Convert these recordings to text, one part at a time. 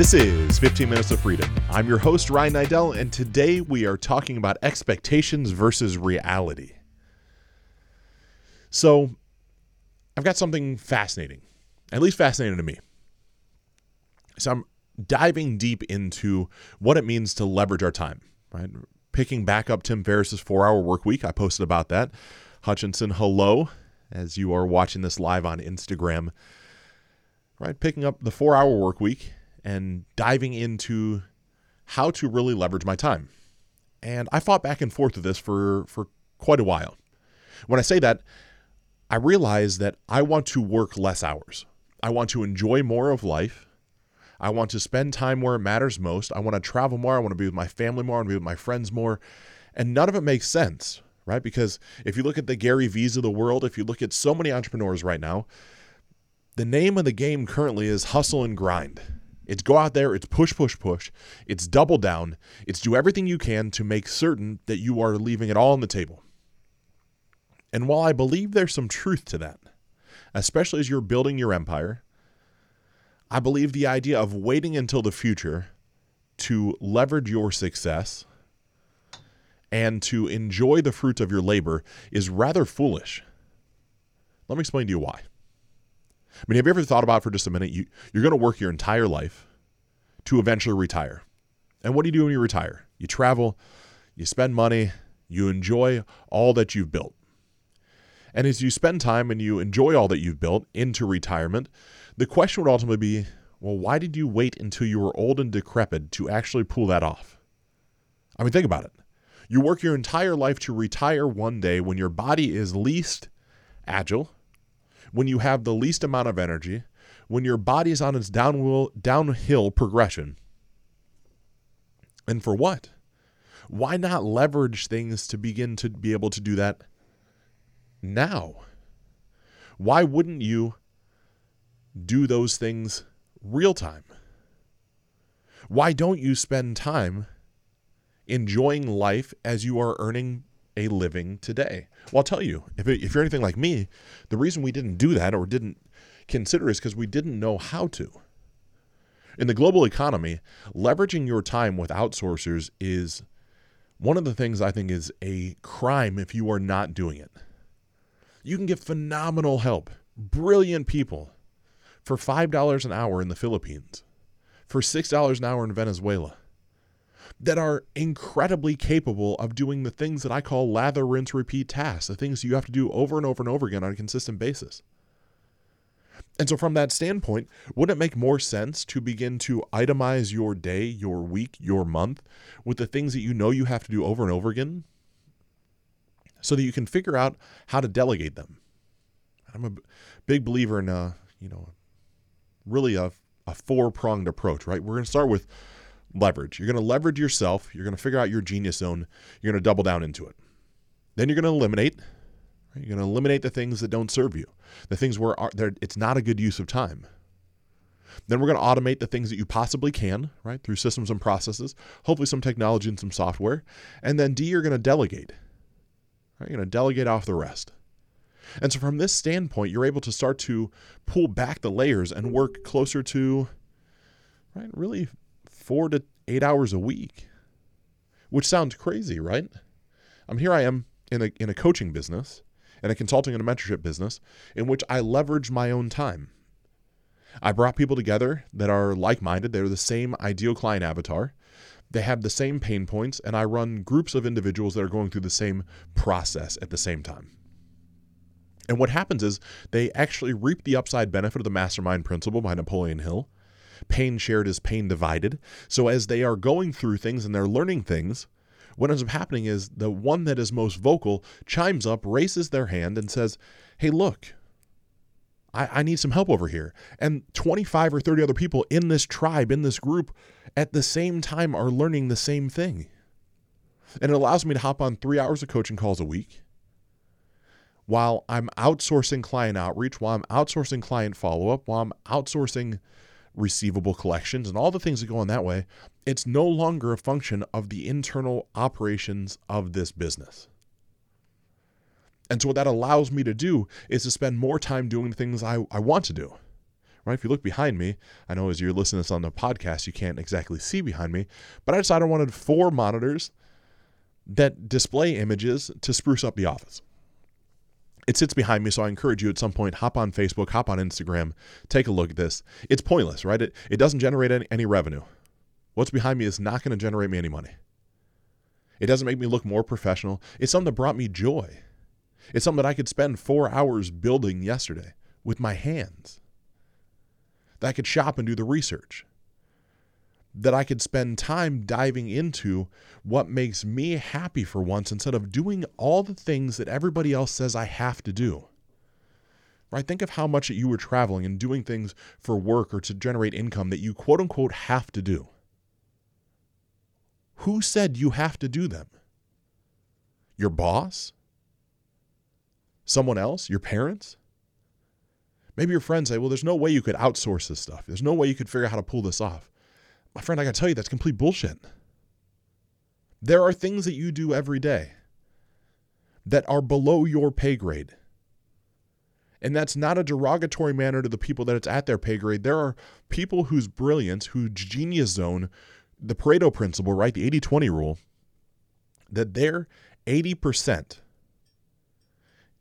This is 15 Minutes of Freedom. I'm your host, Ryan Niddel, and today we are talking about expectations versus reality. So, I've got something fascinating, at least fascinating to me. So, I'm diving deep into what it means to leverage our time, right? Picking back up Tim Ferriss's four hour work week. I posted about that. Hutchinson, hello, as you are watching this live on Instagram. Right, picking up the four hour work week and diving into how to really leverage my time. And I fought back and forth with this for, for quite a while. When I say that, I realize that I want to work less hours. I want to enjoy more of life. I want to spend time where it matters most. I want to travel more. I want to be with my family more. I want to be with my friends more. And none of it makes sense, right? Because if you look at the Gary V's of the world, if you look at so many entrepreneurs right now, the name of the game currently is hustle and grind. It's go out there, it's push, push, push, it's double down, it's do everything you can to make certain that you are leaving it all on the table. And while I believe there's some truth to that, especially as you're building your empire, I believe the idea of waiting until the future to leverage your success and to enjoy the fruits of your labor is rather foolish. Let me explain to you why. I mean, have you ever thought about for just a minute? You, you're going to work your entire life to eventually retire. And what do you do when you retire? You travel, you spend money, you enjoy all that you've built. And as you spend time and you enjoy all that you've built into retirement, the question would ultimately be well, why did you wait until you were old and decrepit to actually pull that off? I mean, think about it. You work your entire life to retire one day when your body is least agile, when you have the least amount of energy, when your body is on its downhill, downhill progression. And for what? Why not leverage things to begin to be able to do that now? Why wouldn't you do those things real time? Why don't you spend time enjoying life as you are earning a living today? Well, I'll tell you, if, it, if you're anything like me, the reason we didn't do that or didn't consider is because we didn't know how to. In the global economy, leveraging your time with outsourcers is one of the things I think is a crime if you are not doing it. You can get phenomenal help, brilliant people for $5 an hour in the Philippines, for $6 an hour in Venezuela that are incredibly capable of doing the things that I call lather, rinse, repeat tasks, the things you have to do over and over and over again on a consistent basis. And so, from that standpoint, wouldn't it make more sense to begin to itemize your day, your week, your month with the things that you know you have to do over and over again so that you can figure out how to delegate them? I'm a big believer in, a, you know, really a, a four pronged approach, right? We're going to start with leverage. You're going to leverage yourself. You're going to figure out your genius zone. You're going to double down into it. Then you're going to eliminate. You're going to eliminate the things that don't serve you, the things where it's not a good use of time. Then we're going to automate the things that you possibly can, right, through systems and processes, hopefully some technology and some software. And then D, you're going to delegate. Right? You're going to delegate off the rest. And so from this standpoint, you're able to start to pull back the layers and work closer to, right, really four to eight hours a week, which sounds crazy, right? I'm here I am in a, in a coaching business, and a consulting and a mentorship business, in which I leverage my own time. I brought people together that are like minded, they're the same ideal client avatar. They have the same pain points, and I run groups of individuals that are going through the same process at the same time. And what happens is they actually reap the upside benefit of the mastermind principle by Napoleon Hill pain shared is pain divided. So as they are going through things and they're learning things, what ends up happening is the one that is most vocal chimes up, raises their hand, and says, Hey, look, I, I, need some help over here. And 25 or 30 other people in this tribe, in this group, at the same time are learning the same thing. And it allows me to hop on three hours of coaching calls a week while I'm outsourcing client outreach, while I'm outsourcing client follow up, while I'm outsourcing receivable collections and all the things that go on that way, it's no longer a function of the internal operations of this business. And so, what that allows me to do is to spend more time doing the things I, I want to do, right? If you look behind me, I know as you're listening to this on the podcast, you can't exactly see behind me, but I decided I wanted four monitors that display images to spruce up the office. It sits behind me, so I encourage you at some point hop on Facebook, hop on Instagram, take a look at this. It's pointless, right? It, it doesn't generate any, any revenue. What's behind me is not going to generate me any money. It doesn't make me look more professional. It's something that brought me joy. It's something that I could spend four hours building yesterday with my hands. That I could shop and do the research that I could spend time diving into what makes me happy for once instead of doing all the things that everybody else says I have to do. Right? Think of how much that you were traveling and doing things for work or to generate income that you quote unquote have to do. Who said you have to do them? Your boss? Someone else? Your parents? Maybe your friends say, well, there's no way you could outsource this stuff. There's no way you could figure out how to pull this off my friend, I got to tell you, that's complete bullshit. There are things that you do every day that are below your pay grade. And that's not a derogatory manner to the people that it's at their pay grade. There are people whose brilliance, whose genius zone, the Pareto principle, right? The 80 20 rule, that their 80%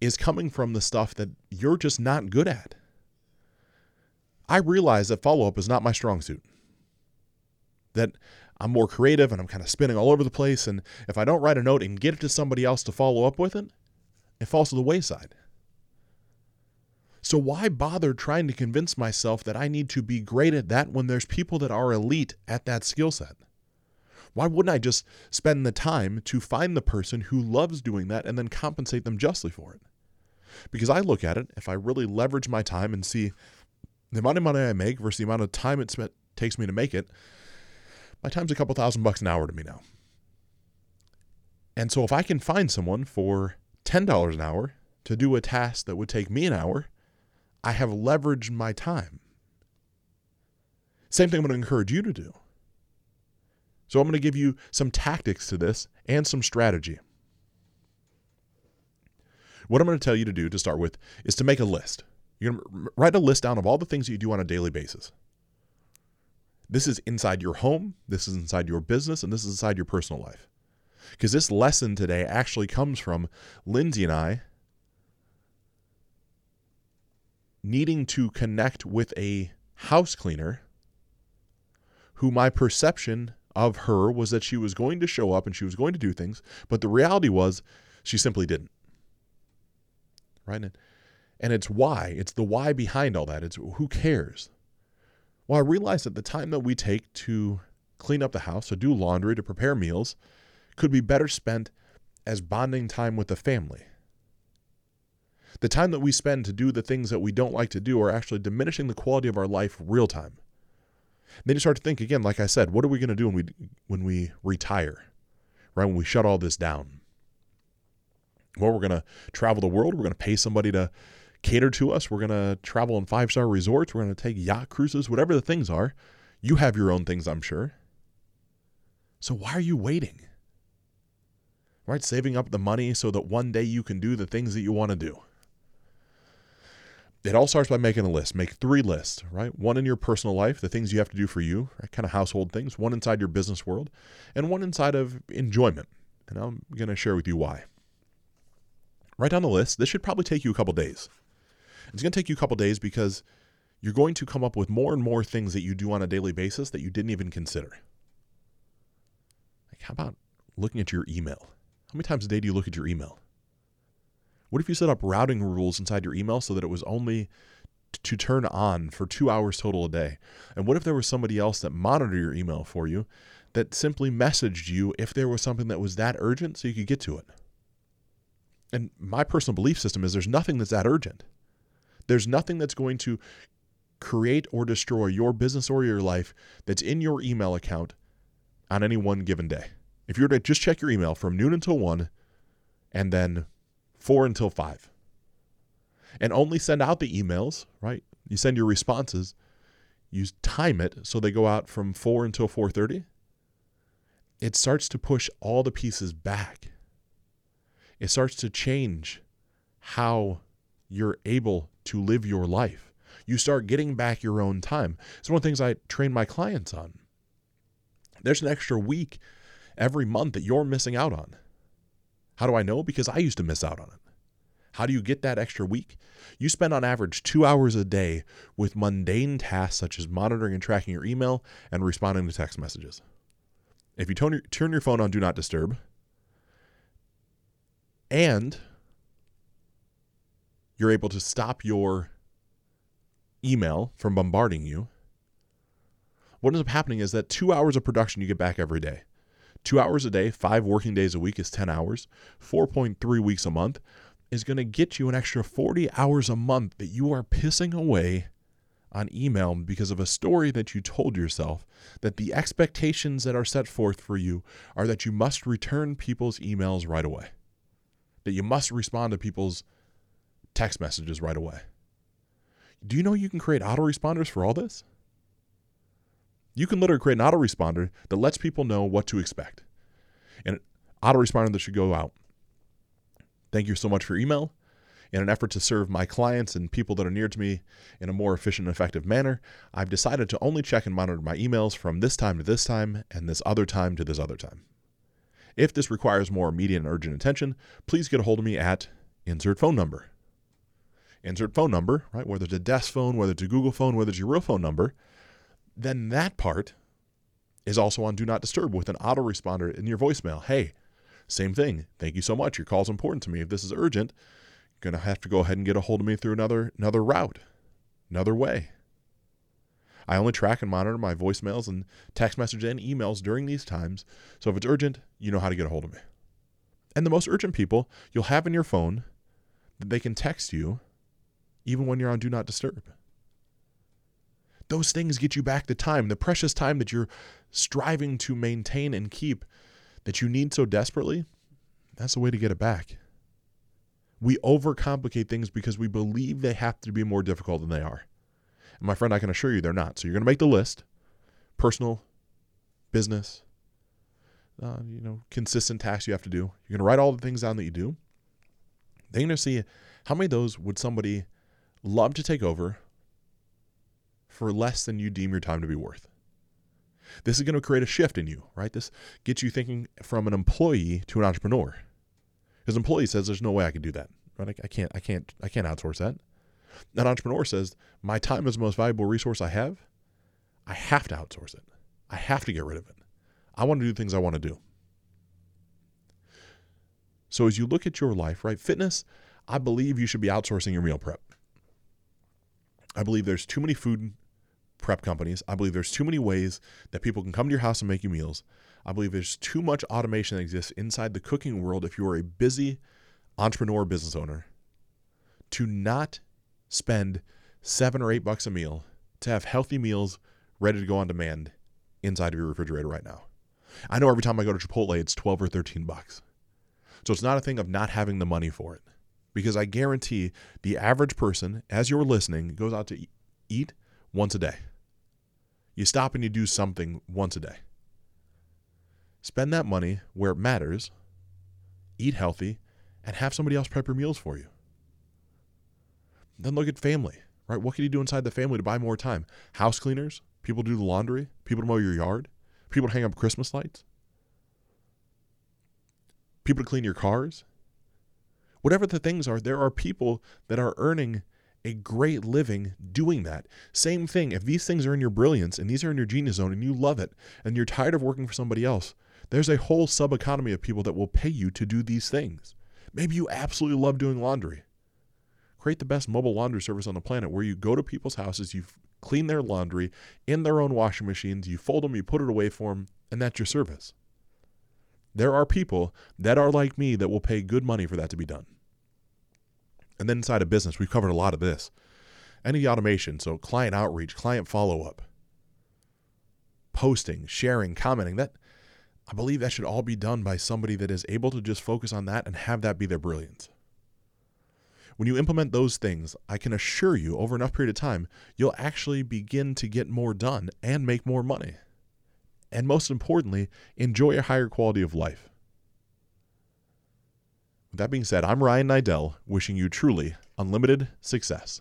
is coming from the stuff that you're just not good at. I realize that follow up is not my strong suit that I'm more creative and I'm kind of spinning all over the place. And if I don't write a note and get it to somebody else to follow up with it, it falls to the wayside. So why bother trying to convince myself that I need to be great at that when there's people that are elite at that skill set? Why wouldn't I just spend the time to find the person who loves doing that and then compensate them justly for it? Because I look at it, if I really leverage my time and see the amount of money I make versus the amount of time it takes me to make it, my time's a couple thousand bucks an hour to me now. And so if I can find someone for $10 an hour to do a task that would take me an hour, I have leveraged my time. Same thing I'm going to encourage you to do. So I'm going to give you some tactics to this and some strategy. What I'm going to tell you to do to start with is to make a list. You're going to write a list down of all the things that you do on a daily basis. This is inside your home, this is inside your business, and this is inside your personal life. Because this lesson today actually comes from Lindsay and I needing to connect with a house cleaner who my perception of her was that she was going to show up and she was going to do things, but the reality was she simply didn't. Right? And it's why. It's the why behind all that. It's who cares? Well, I realized that the time that we take to clean up the house, to do laundry, to prepare meals, could be better spent as bonding time with the family. The time that we spend to do the things that we don't like to do are actually diminishing the quality of our life real time. Then you start to think again, like I said, what are we going to do when we when we retire? Right? When we shut all this down. Well, we're going to travel the world. We're going to pay somebody to cater to us. We're going to travel in five star resorts. We're going to take yacht cruises, whatever the things are. You have your own things, I'm sure. So why are you waiting? Right? Saving up the money so that one day you can do the things that you want to do. It all starts by making a list. Make three lists, right? One in your personal life, the things you have to do for you, right? kind of household things, one inside your business world, and one inside of enjoyment. And I'm going to share with you why. Write down the list. This should probably take you a couple days. It's going to take you a couple days because you're going to come up with more and more things that you do on a daily basis that you didn't even consider. Like, how about looking at your email? How many times a day do you look at your email? What if you set up routing rules inside your email so that it was only to turn on for two hours total a day? And what if there was somebody else that monitored your email for you that simply messaged you if there was something that was that urgent so you could get to it? And my personal belief system is there's nothing that's that urgent. There's nothing that's going to create or destroy your business or your life that's in your email account on any one given day. If you were to just check your email from noon until 1 and then 4 until 5 and only send out the emails, right? You send your responses, you time it so they go out from 4 until 4:30. It starts to push all the pieces back. It starts to change how you're able to live your life. You start getting back your own time. It's one of the things I train my clients on. There's an extra week every month that you're missing out on. How do I know? Because I used to miss out on it. How do you get that extra week? You spend on average two hours a day with mundane tasks such as monitoring and tracking your email and responding to text messages. If you turn your, phone on Do Not Disturb and you're able to stop your email from bombarding you, what ends up happening is that two hours of production you get back every day. Two hours a day, five working days a week is 10 hours, 4.3 weeks a month is going to get you an extra 40 hours a month that you are pissing away on email because of a story that you told yourself that the expectations that are set forth for you are that you must return people's emails right away, that you must respond to people's text messages right away. Do you know you can create autoresponders for all this? You can literally create an autoresponder that lets people know what to expect. And an autoresponder that should go out Thank you so much for your email. In an effort to serve my clients and people that are near to me in a more efficient and effective manner, I've decided to only check and monitor my emails from this time to this time and this other time to this other time. If this requires more immediate and urgent attention, please get a hold of me at insert phone number. Insert phone number, right? Whether it's a desk phone, whether it's a Google phone, whether it's your real phone number, then that part is also on Do Not Disturb with an autoresponder in your voicemail. Hey, same thing. Thank you so much. Your call's important to me. If this is urgent, you're to have to go ahead and get a hold of me through another another route, another way. I only track and monitor my voicemails and text messages and emails during these times. So if it's urgent, you know how to get a hold of me. And the most urgent people you'll have in your phone that they can text you even when you're on do not disturb. Those things get you back the time, the precious time that you're striving to maintain and keep that you need so desperately, that's the way to get it back. We overcomplicate things because we believe they have to be more difficult than they are. And my friend, I can assure you they're not. So you're going to make the list personal, business, uh, you know, consistent tasks you have to do. You're going to write all the things down that you do. Then you're going to see how many of those would somebody love to take over for less than you deem your time to be worth. This is going to create a shift in you, right? This gets you thinking from an employee to an entrepreneur. Because employee says, "There's no way I can do that. Right? I, I can't. I can't. I can't outsource that." An entrepreneur says, "My time is the most valuable resource I have. I have to outsource it. I have to get rid of it. I want to do things I want to do." So as you look at your life, right? Fitness, I believe you should be outsourcing your meal prep. I believe there's too many food prep companies. I believe there's too many ways that people can come to your house and make you meals. I believe there's too much automation that exists inside the cooking world if you are a busy entrepreneur business owner to not spend seven or eight bucks a meal to have healthy meals ready to go on demand inside of your refrigerator right now. I know every time I go to Chipotle, it's 12 or 13 bucks. So it's not a thing of not having the money for it. Because I guarantee the average person, as you're listening, goes out to eat once a day. You stop and you do something once a day. Spend that money where it matters, eat healthy, and have somebody else prep your meals for you. Then look at family, right? What can you do inside the family to buy more time? House cleaners, people to do the laundry, people to mow your yard, people to hang up Christmas lights, people to clean your cars. Whatever the things are, there are people that are earning a great living doing that. Same thing, if these things are in your brilliance and these are in your genius zone and you love it and you're tired of working for somebody else, there's a whole sub economy of people that will pay you to do these things. Maybe you absolutely love doing laundry. Create the best mobile laundry service on the planet where you go to people's houses, you clean their laundry in their own washing machines, you fold them, you put it away for them, and that's your service. There are people that are like me that will pay good money for that to be done. And then inside of business, we've covered a lot of this. Any automation, so client outreach, client follow up, posting, sharing, commenting, that I believe that should all be done by somebody that is able to just focus on that and have that be their brilliance. When you implement those things, I can assure you over enough period of time, you'll actually begin to get more done and make more money. And most importantly, enjoy a higher quality of life. That being said, I'm Ryan Niddel, wishing you truly unlimited success.